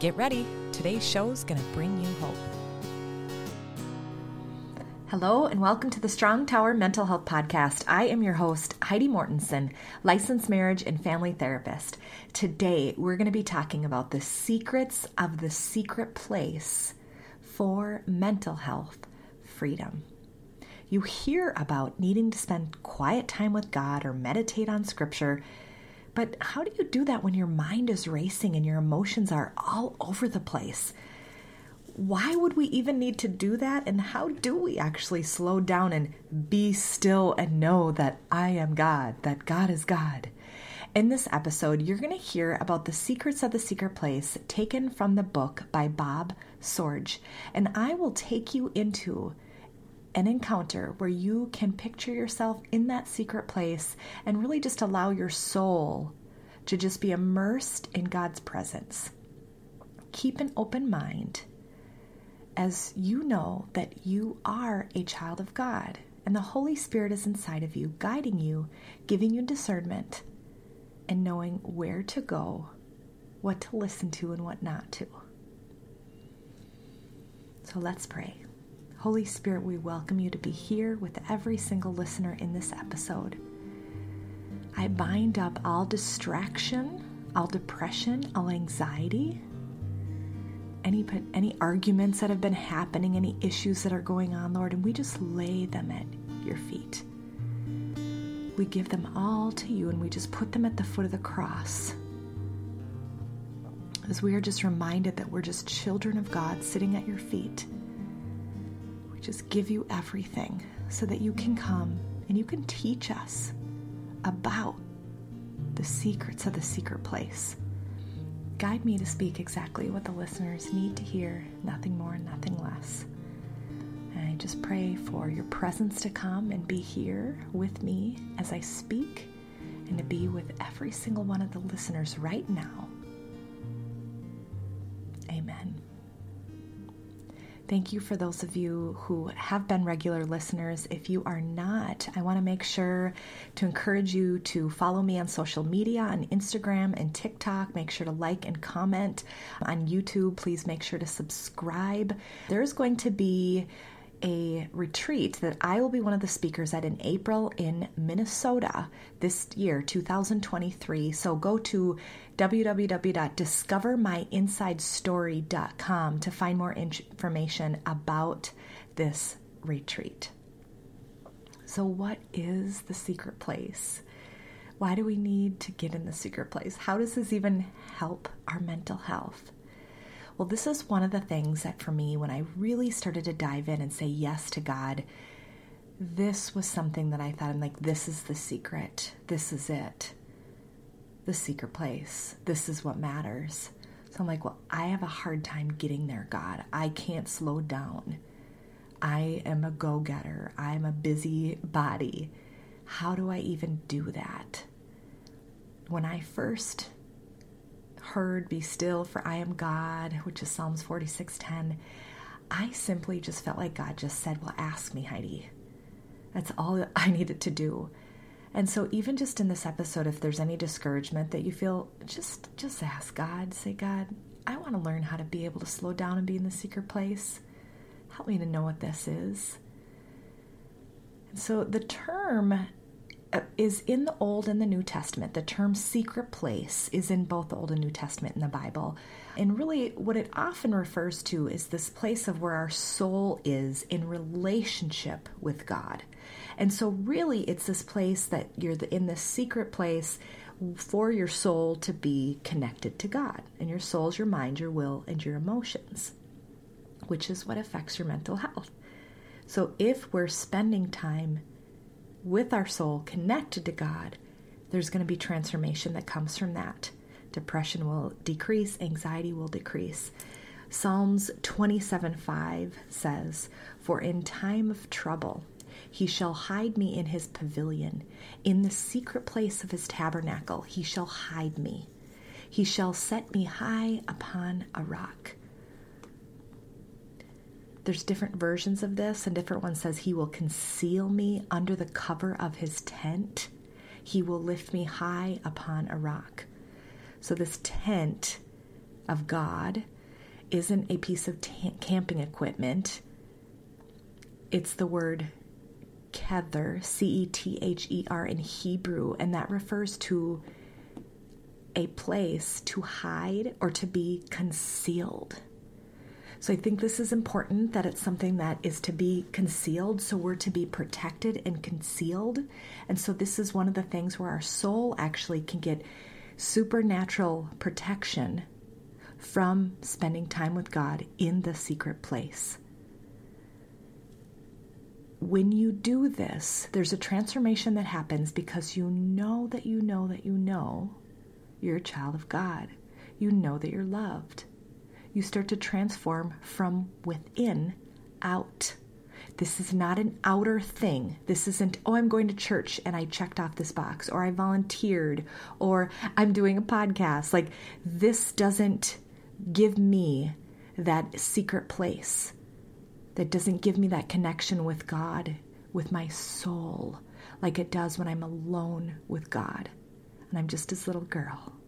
Get ready, today's show is going to bring you hope. Hello, and welcome to the Strong Tower Mental Health Podcast. I am your host, Heidi Mortenson, licensed marriage and family therapist. Today, we're going to be talking about the secrets of the secret place for mental health freedom. You hear about needing to spend quiet time with God or meditate on scripture, but how do you do that when your mind is racing and your emotions are all over the place? Why would we even need to do that? And how do we actually slow down and be still and know that I am God, that God is God? In this episode, you're going to hear about the secrets of the secret place taken from the book by Bob Sorge, and I will take you into an encounter where you can picture yourself in that secret place and really just allow your soul to just be immersed in God's presence. Keep an open mind as you know that you are a child of God and the Holy Spirit is inside of you, guiding you, giving you discernment, and knowing where to go, what to listen to, and what not to. So let's pray. Holy Spirit, we welcome you to be here with every single listener in this episode. I bind up all distraction, all depression, all anxiety, any any arguments that have been happening, any issues that are going on, Lord, and we just lay them at your feet. We give them all to you and we just put them at the foot of the cross. As we are just reminded that we're just children of God sitting at your feet just give you everything so that you can come and you can teach us about the secrets of the secret place. Guide me to speak exactly what the listeners need to hear, nothing more, nothing less. And I just pray for your presence to come and be here with me as I speak and to be with every single one of the listeners right now Thank you for those of you who have been regular listeners. If you are not, I want to make sure to encourage you to follow me on social media on Instagram and TikTok. Make sure to like and comment on YouTube. Please make sure to subscribe. There's going to be a retreat that I will be one of the speakers at in April in Minnesota this year, 2023. So go to www.discovermyinsidestory.com to find more information about this retreat. So, what is the secret place? Why do we need to get in the secret place? How does this even help our mental health? Well, this is one of the things that for me, when I really started to dive in and say yes to God, this was something that I thought, I'm like, this is the secret. This is it. The secret place. This is what matters. So I'm like, well, I have a hard time getting there, God. I can't slow down. I am a go getter. I'm a busy body. How do I even do that? When I first heard, Be still, for I am God, which is Psalms 46:10, I simply just felt like God just said, Well, ask me, Heidi. That's all I needed to do. And so even just in this episode, if there's any discouragement that you feel, just just ask God. Say, God, I want to learn how to be able to slow down and be in the secret place. Help me to know what this is. And so the term is in the Old and the New Testament. The term secret place is in both the Old and New Testament in the Bible. And really, what it often refers to is this place of where our soul is in relationship with God. And so, really, it's this place that you're in this secret place for your soul to be connected to God. And your soul is your mind, your will, and your emotions, which is what affects your mental health. So, if we're spending time with our soul connected to God, there's going to be transformation that comes from that. Depression will decrease, anxiety will decrease. Psalms 27 5 says, For in time of trouble he shall hide me in his pavilion. In the secret place of his tabernacle he shall hide me. He shall set me high upon a rock. There's different versions of this, and different one says, He will conceal me under the cover of his tent. He will lift me high upon a rock. So, this tent of God isn't a piece of t- camping equipment. It's the word kether, C E T H E R in Hebrew, and that refers to a place to hide or to be concealed. So I think this is important that it's something that is to be concealed. So we're to be protected and concealed. And so this is one of the things where our soul actually can get supernatural protection from spending time with God in the secret place. When you do this, there's a transformation that happens because you know that you know that you know you're a child of God. You know that you're loved. You start to transform from within out. This is not an outer thing. This isn't, oh, I'm going to church and I checked off this box, or I volunteered, or I'm doing a podcast. Like, this doesn't give me that secret place, that doesn't give me that connection with God, with my soul, like it does when I'm alone with God and I'm just this little girl.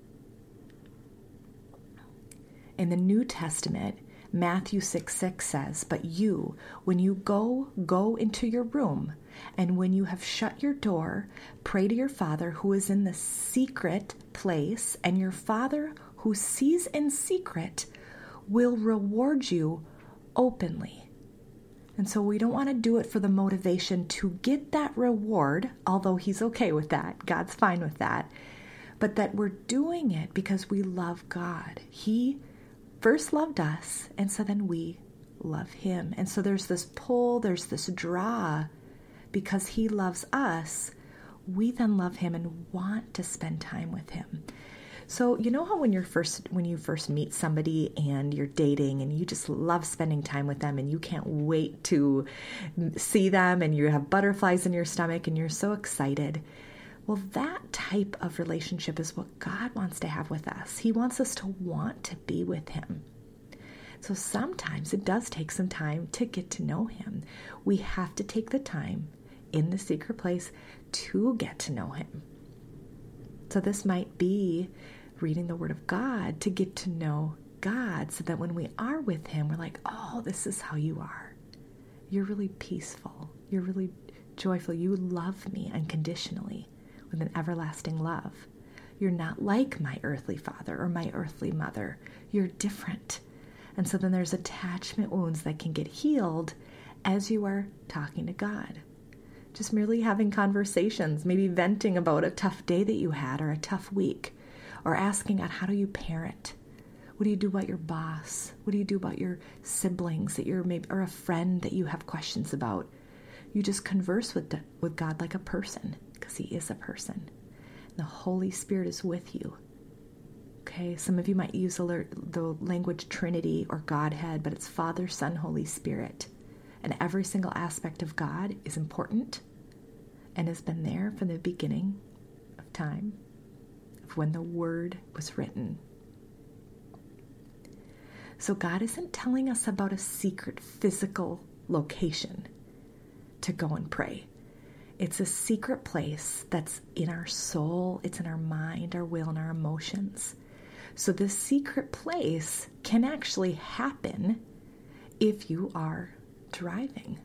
In the New Testament, Matthew 6 6 says, But you, when you go, go into your room, and when you have shut your door, pray to your Father who is in the secret place, and your Father who sees in secret will reward you openly. And so we don't want to do it for the motivation to get that reward, although He's okay with that. God's fine with that. But that we're doing it because we love God. He first loved us, and so then we love Him. And so there's this pull, there's this draw because He loves us. We then love Him and want to spend time with Him. So you know how when you're first when you first meet somebody and you're dating and you just love spending time with them and you can't wait to see them and you have butterflies in your stomach and you're so excited. Well, that type of relationship is what God wants to have with us. He wants us to want to be with Him. So sometimes it does take some time to get to know Him. We have to take the time in the secret place to get to know Him. So this might be reading the Word of God to get to know God so that when we are with Him, we're like, oh, this is how you are. You're really peaceful. You're really joyful. You love me unconditionally with an everlasting love. You're not like my earthly father or my earthly mother. You're different. And so then there's attachment wounds that can get healed as you are talking to God. Just merely having conversations, maybe venting about a tough day that you had or a tough week or asking God, how do you parent? What do you do about your boss? What do you do about your siblings that you're maybe or a friend that you have questions about? You just converse with with God like a person because He is a person. The Holy Spirit is with you. Okay, some of you might use the, language Trinity or Godhead, but it's Father, Son, Holy Spirit. And every single aspect of God is important and has been there from the beginning of time of when the word was written. So God isn't telling us about a secret physical location to go and pray. It's a secret place that's in our soul, it's in our mind, our will, and our emotions. So, this secret place can actually happen if you are driving.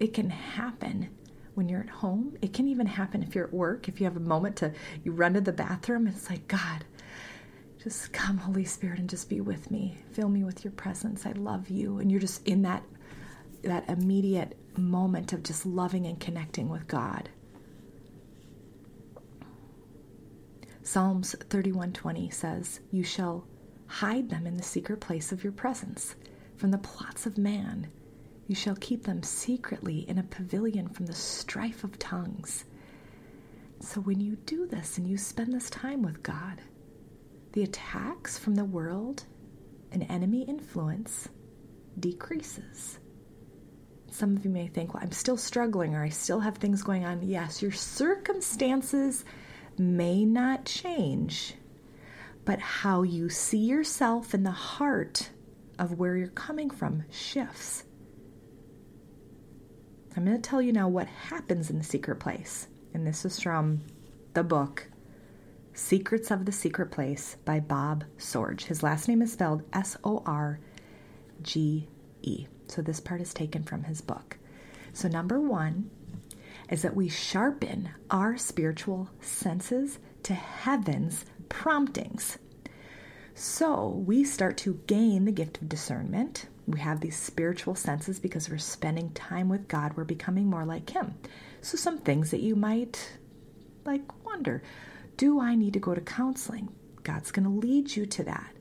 It can happen when you're at home. It can even happen if you're at work. If you have a moment to, you run to the bathroom, it's like, God, just come, Holy Spirit, and just be with me. Fill me with your presence. I love you. And you're just in that that immediate moment of just loving and connecting with God. Psalms 31:20 says, "You shall hide them in the secret place of your presence from the plots of man." You shall keep them secretly in a pavilion from the strife of tongues. So, when you do this and you spend this time with God, the attacks from the world and enemy influence decreases. Some of you may think, well, I'm still struggling or I still have things going on. Yes, your circumstances may not change, but how you see yourself in the heart of where you're coming from shifts. I'm going to tell you now what happens in the secret place. And this is from the book Secrets of the Secret Place by Bob Sorge. His last name is spelled S O R G E. So this part is taken from his book. So, number one is that we sharpen our spiritual senses to heaven's promptings. So, we start to gain the gift of discernment. We have these spiritual senses because we're spending time with God. We're becoming more like Him. So, some things that you might like wonder do I need to go to counseling? God's going to lead you to that.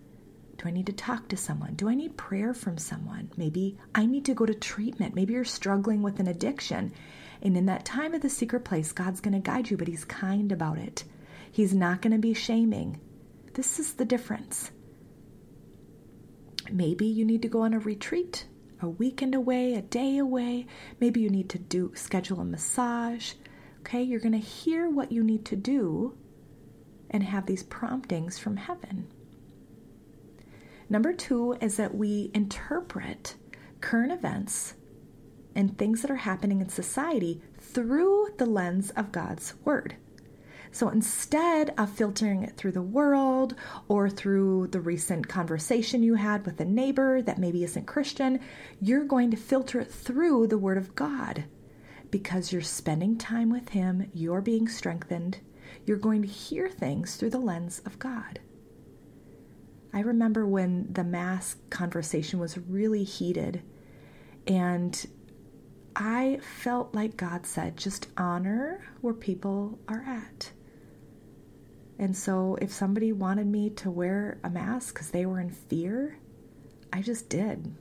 Do I need to talk to someone? Do I need prayer from someone? Maybe I need to go to treatment. Maybe you're struggling with an addiction. And in that time of the secret place, God's going to guide you, but He's kind about it. He's not going to be shaming. This is the difference. Maybe you need to go on a retreat, a weekend away, a day away. Maybe you need to do schedule a massage. Okay, you're going to hear what you need to do and have these promptings from heaven. Number two is that we interpret current events and things that are happening in society through the lens of God's Word. So instead of filtering it through the world or through the recent conversation you had with a neighbor that maybe isn't Christian, you're going to filter it through the Word of God because you're spending time with Him, you're being strengthened, you're going to hear things through the lens of God. I remember when the mask conversation was really heated, and I felt like God said, just honor where people are at. And so, if somebody wanted me to wear a mask because they were in fear, I just did.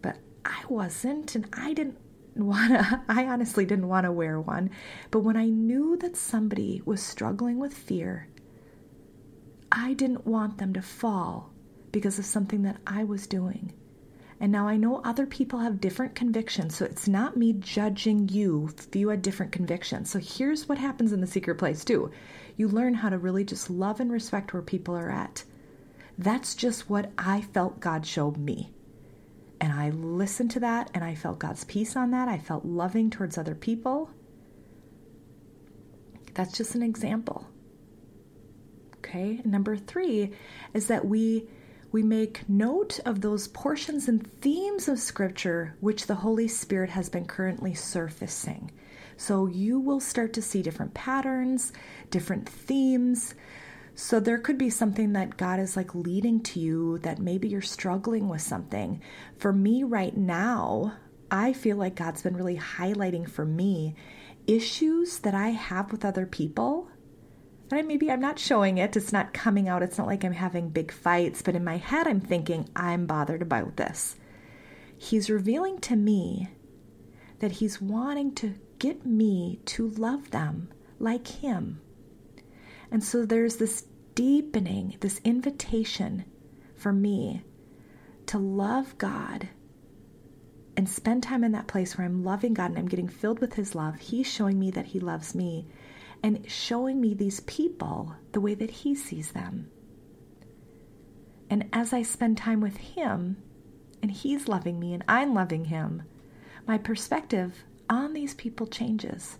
But I wasn't, and I didn't want to, I honestly didn't want to wear one. But when I knew that somebody was struggling with fear, I didn't want them to fall because of something that I was doing. And now I know other people have different convictions, so it's not me judging you if you had different convictions. So here's what happens in the secret place, too you learn how to really just love and respect where people are at. That's just what I felt God showed me. And I listened to that and I felt God's peace on that. I felt loving towards other people. That's just an example. Okay? Number 3 is that we we make note of those portions and themes of scripture which the Holy Spirit has been currently surfacing. So you will start to see different patterns, different themes, so there could be something that God is like leading to you that maybe you're struggling with something. For me right now, I feel like God's been really highlighting for me issues that I have with other people. And maybe I'm not showing it, it's not coming out, it's not like I'm having big fights, but in my head I'm thinking, I'm bothered about this. He's revealing to me that He's wanting to get me to love them like Him. And so there's this deepening, this invitation for me to love God and spend time in that place where I'm loving God and I'm getting filled with His love. He's showing me that He loves me and showing me these people the way that He sees them. And as I spend time with Him and He's loving me and I'm loving Him, my perspective on these people changes.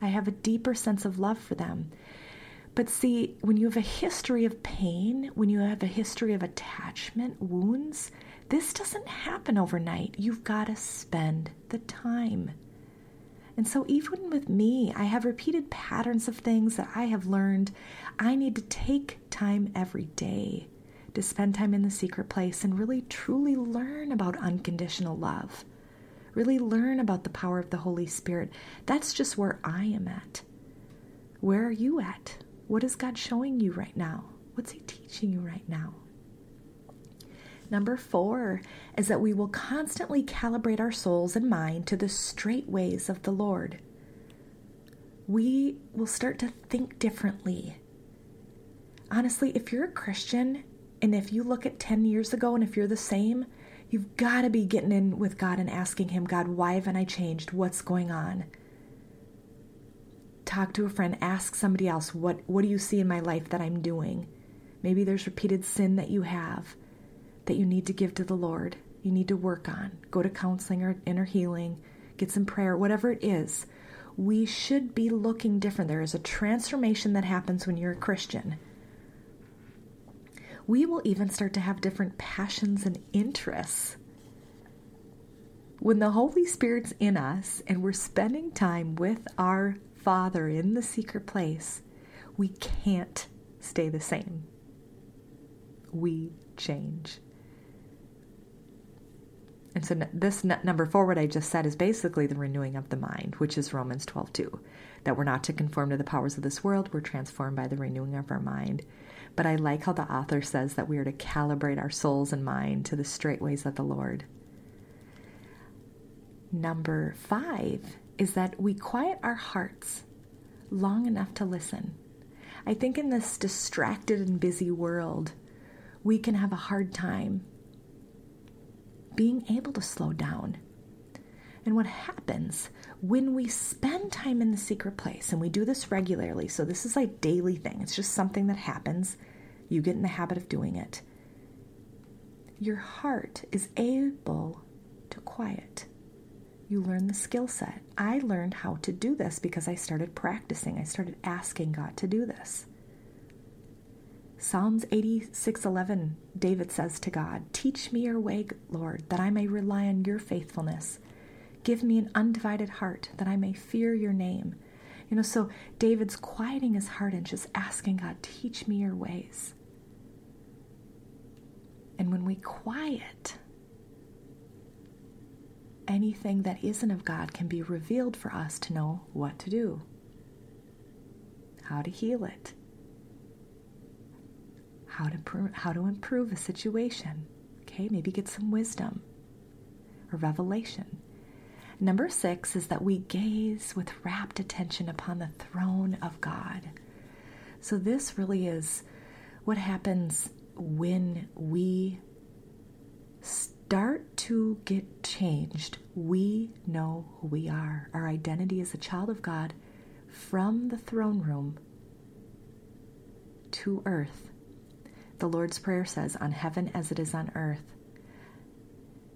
I have a deeper sense of love for them. But see, when you have a history of pain, when you have a history of attachment, wounds, this doesn't happen overnight. You've got to spend the time. And so, even with me, I have repeated patterns of things that I have learned. I need to take time every day to spend time in the secret place and really truly learn about unconditional love. Really learn about the power of the Holy Spirit. That's just where I am at. Where are you at? What is God showing you right now? What's He teaching you right now? Number four is that we will constantly calibrate our souls and mind to the straight ways of the Lord. We will start to think differently. Honestly, if you're a Christian, And if you look at 10 years ago and if you're the same, you've got to be getting in with God and asking Him, God, why haven't I changed? What's going on? Talk to a friend, ask somebody else, what, what do you see in my life that I'm doing? Maybe there's repeated sin that you have that you need to give to the Lord, you need to work on. Go to counseling or inner healing, get some prayer, whatever it is. We should be looking different. There is a transformation that happens when you're a Christian we will even start to have different passions and interests. When the Holy Spirit's in us and we're spending time with our Father in the secret place, we can't stay the same. We change. And so this number four, what I just said, is basically the renewing of the mind, which is Romans 12 2. That we're not to conform to the powers of this world, we're transformed by the renewing of our mind. But I like how the author says that we are to calibrate our souls and mind to the straight ways of the Lord. Number five is that we quiet our hearts long enough to listen. I think in this distracted and busy world, we can have a hard time being able to slow down. And what happens when we spend time in the secret place, and we do this regularly, so this is like daily thing, it's just something that happens you get in the habit of doing it, your heart is able to quiet. You learn the skill set. I learned how to do this because I started practicing. I started asking God to do this. Psalms 86:11 David says to God, "Teach me your way, Lord, that I may rely on your faithfulness. Give me an undivided heart that I may fear your name." You know, so David's quieting his heart and just asking God, "Teach me your ways." And when we quiet, anything that isn't of God can be revealed for us to know what to do, how to heal it, how to, how to improve a situation. Okay, maybe get some wisdom or revelation. Number six is that we gaze with rapt attention upon the throne of God. So, this really is what happens when we start to get changed, we know who we are. Our identity is a child of God from the throne room to earth. The Lord's Prayer says, on heaven as it is on earth.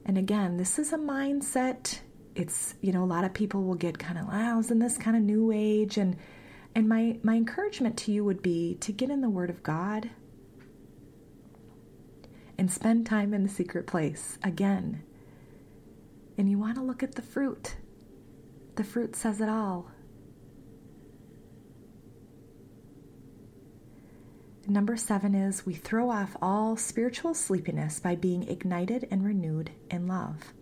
And again, this is a mindset. It's, you know, a lot of people will get kind of, wow, isn't this kind of new age? And and my, my encouragement to you would be to get in the Word of God, and spend time in the secret place again. And you want to look at the fruit. The fruit says it all. Number seven is we throw off all spiritual sleepiness by being ignited and renewed in love.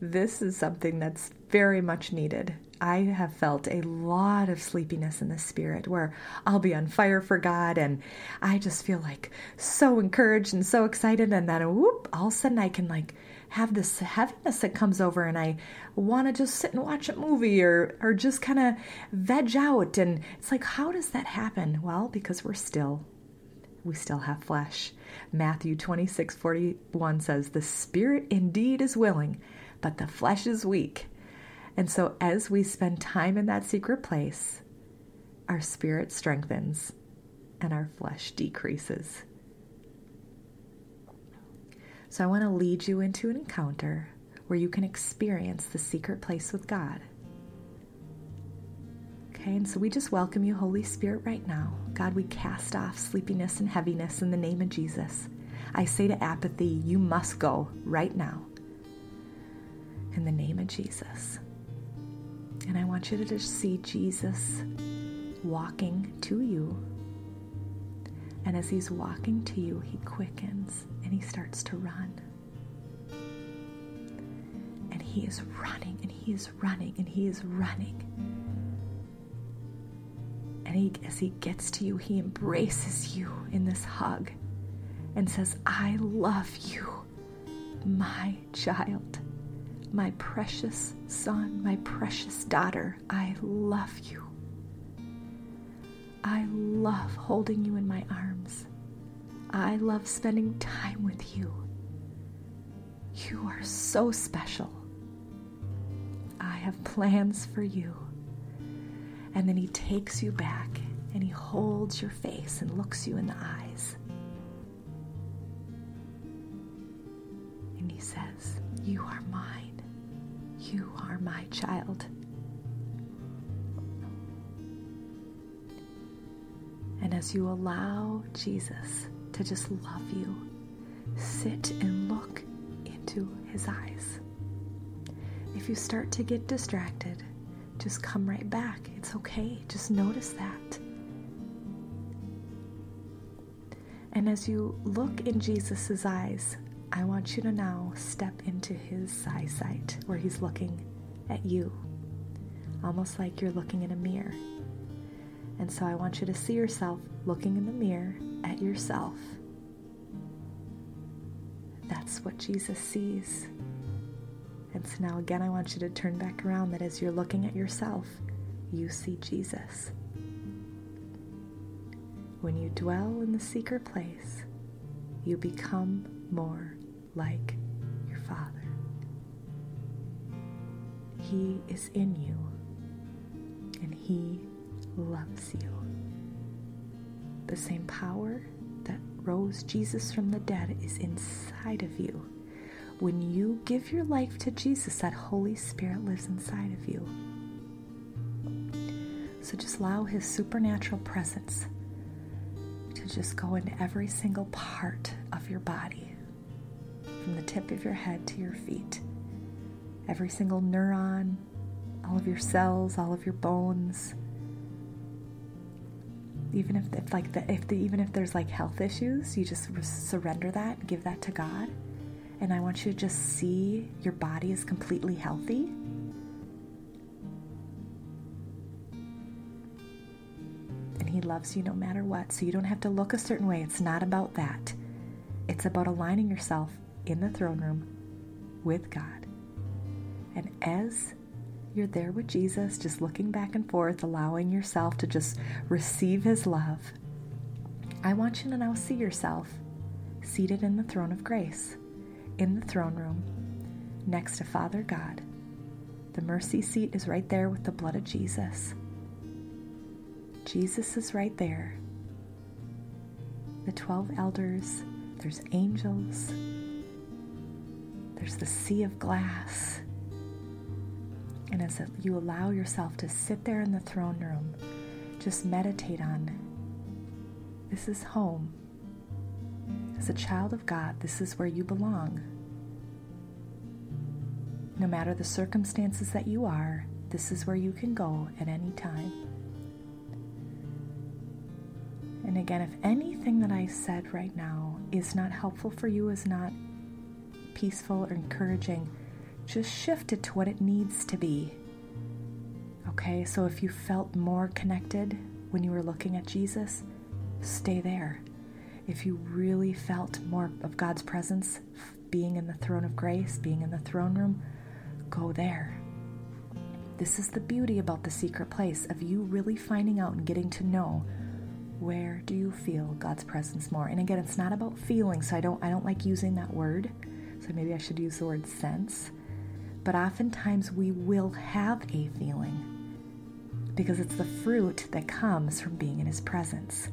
This is something that's very much needed. I have felt a lot of sleepiness in the spirit where I'll be on fire for God and I just feel like so encouraged and so excited. And then whoop, all of a sudden I can like have this heaviness that comes over and I want to just sit and watch a movie or, or just kind of veg out. And it's like, how does that happen? Well, because we're still, we still have flesh. Matthew 26 41 says, The spirit indeed is willing, but the flesh is weak. And so, as we spend time in that secret place, our spirit strengthens and our flesh decreases. So, I want to lead you into an encounter where you can experience the secret place with God. Okay, and so we just welcome you, Holy Spirit, right now. God, we cast off sleepiness and heaviness in the name of Jesus. I say to apathy, you must go right now. In the name of Jesus. Want you to just see Jesus walking to you. And as he's walking to you, he quickens and he starts to run. And he is running and he is running and he is running. And he, as he gets to you, he embraces you in this hug and says, I love you, my child my precious son, my precious daughter, I love you. I love holding you in my arms. I love spending time with you. You are so special. I have plans for you. And then he takes you back and he holds your face and looks you in the eyes. And he says, You are mine. You are my child. And as you allow Jesus to just love you, sit and look into his eyes. If you start to get distracted, just come right back. It's okay. Just notice that. And as you look in Jesus' eyes, I want you to now step into his eyesight where he's looking at you, almost like you're looking in a mirror. And so I want you to see yourself looking in the mirror at yourself. That's what Jesus sees. And so now, again, I want you to turn back around that as you're looking at yourself, you see Jesus. When you dwell in the secret place, you become more like your Father. He is in you, and He loves you. The same power that rose Jesus from the dead is inside of you. When you give your life to Jesus, that Holy Spirit lives inside of you. So just allow His supernatural presence to just go into every single part of your body, from the tip of your head to your feet. Every single neuron, all of your cells, all of your bones, even if, if like the, if the, even if there's like health issues you just surrender that give that to god. And i want you to just see your body is completely healthy. And he loves you no matter what. So you don't have to look a certain way. It's not about that. It's about aligning yourself in the throne room with god and as you're there with Jesus, just looking back and forth, allowing yourself to just receive His love. I want you to now see yourself seated in the throne of grace, in the throne room, next to Father God. The mercy seat is right there with the blood of Jesus. Jesus is right there. The 12 elders, there's angels, there's the sea of glass. And as you allow yourself to sit there in the throne room, just meditate on this is home. As a child of God, this is where you belong. No matter the circumstances that you are, this is where you can go at any time. And again, if anything that I said right now is not helpful for you, is not peaceful or encouraging, just shift it to what it needs to be. Okay, so if you felt more connected when you were looking at Jesus, stay there. If you really felt more of God's presence, being in the throne of grace, being in the throne room, go there. This is the beauty about the secret place of you really finding out and getting to know where do you feel God's presence more. And again, it's not about feeling, so I don't I don't like using that word. Maybe I should use the word sense but oftentimes we will have a feeling because it's the fruit that comes from being in His presence.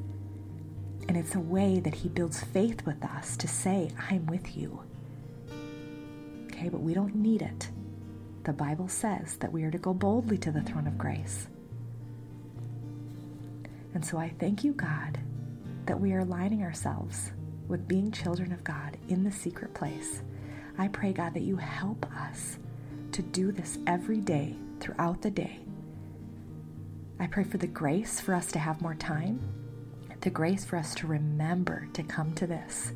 And it's a way that He builds faith with us to say, I'm with you. Okay, but we don't need it. The Bible says that we are to go boldly to the throne of grace. And so I thank you, God, that we are aligning ourselves with being children of God in the secret place. I pray, God, that you help us to do this every day throughout the day. I pray for the grace for us to have more time, the grace for us to remember to come to this.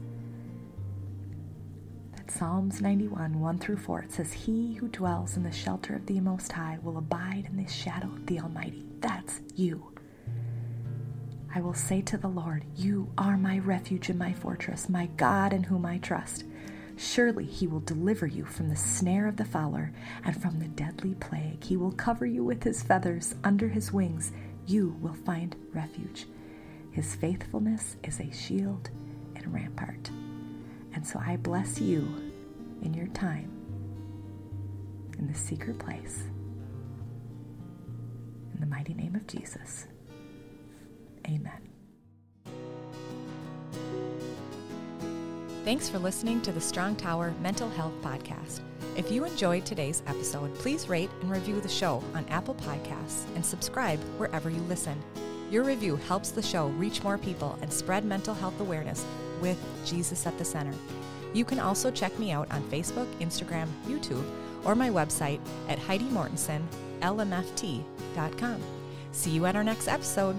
That Psalms 91, 1 through 4, it says, He who dwells in the shelter of the Most High will abide in the shadow of the Almighty. That's you. I will say to the Lord, You are my refuge and my fortress, my God in whom I trust. Surely he will deliver you from the snare of the fowler and from the deadly plague. He will cover you with his feathers. Under his wings you will find refuge. His faithfulness is a shield and rampart. And so I bless you in your time in the secret place. In the mighty name of Jesus. Amen. Thanks for listening to the Strong Tower Mental Health Podcast. If you enjoyed today's episode, please rate and review the show on Apple Podcasts and subscribe wherever you listen. Your review helps the show reach more people and spread mental health awareness with Jesus at the center. You can also check me out on Facebook, Instagram, YouTube, or my website at HeidiMortensonLMFT.com. See you at our next episode.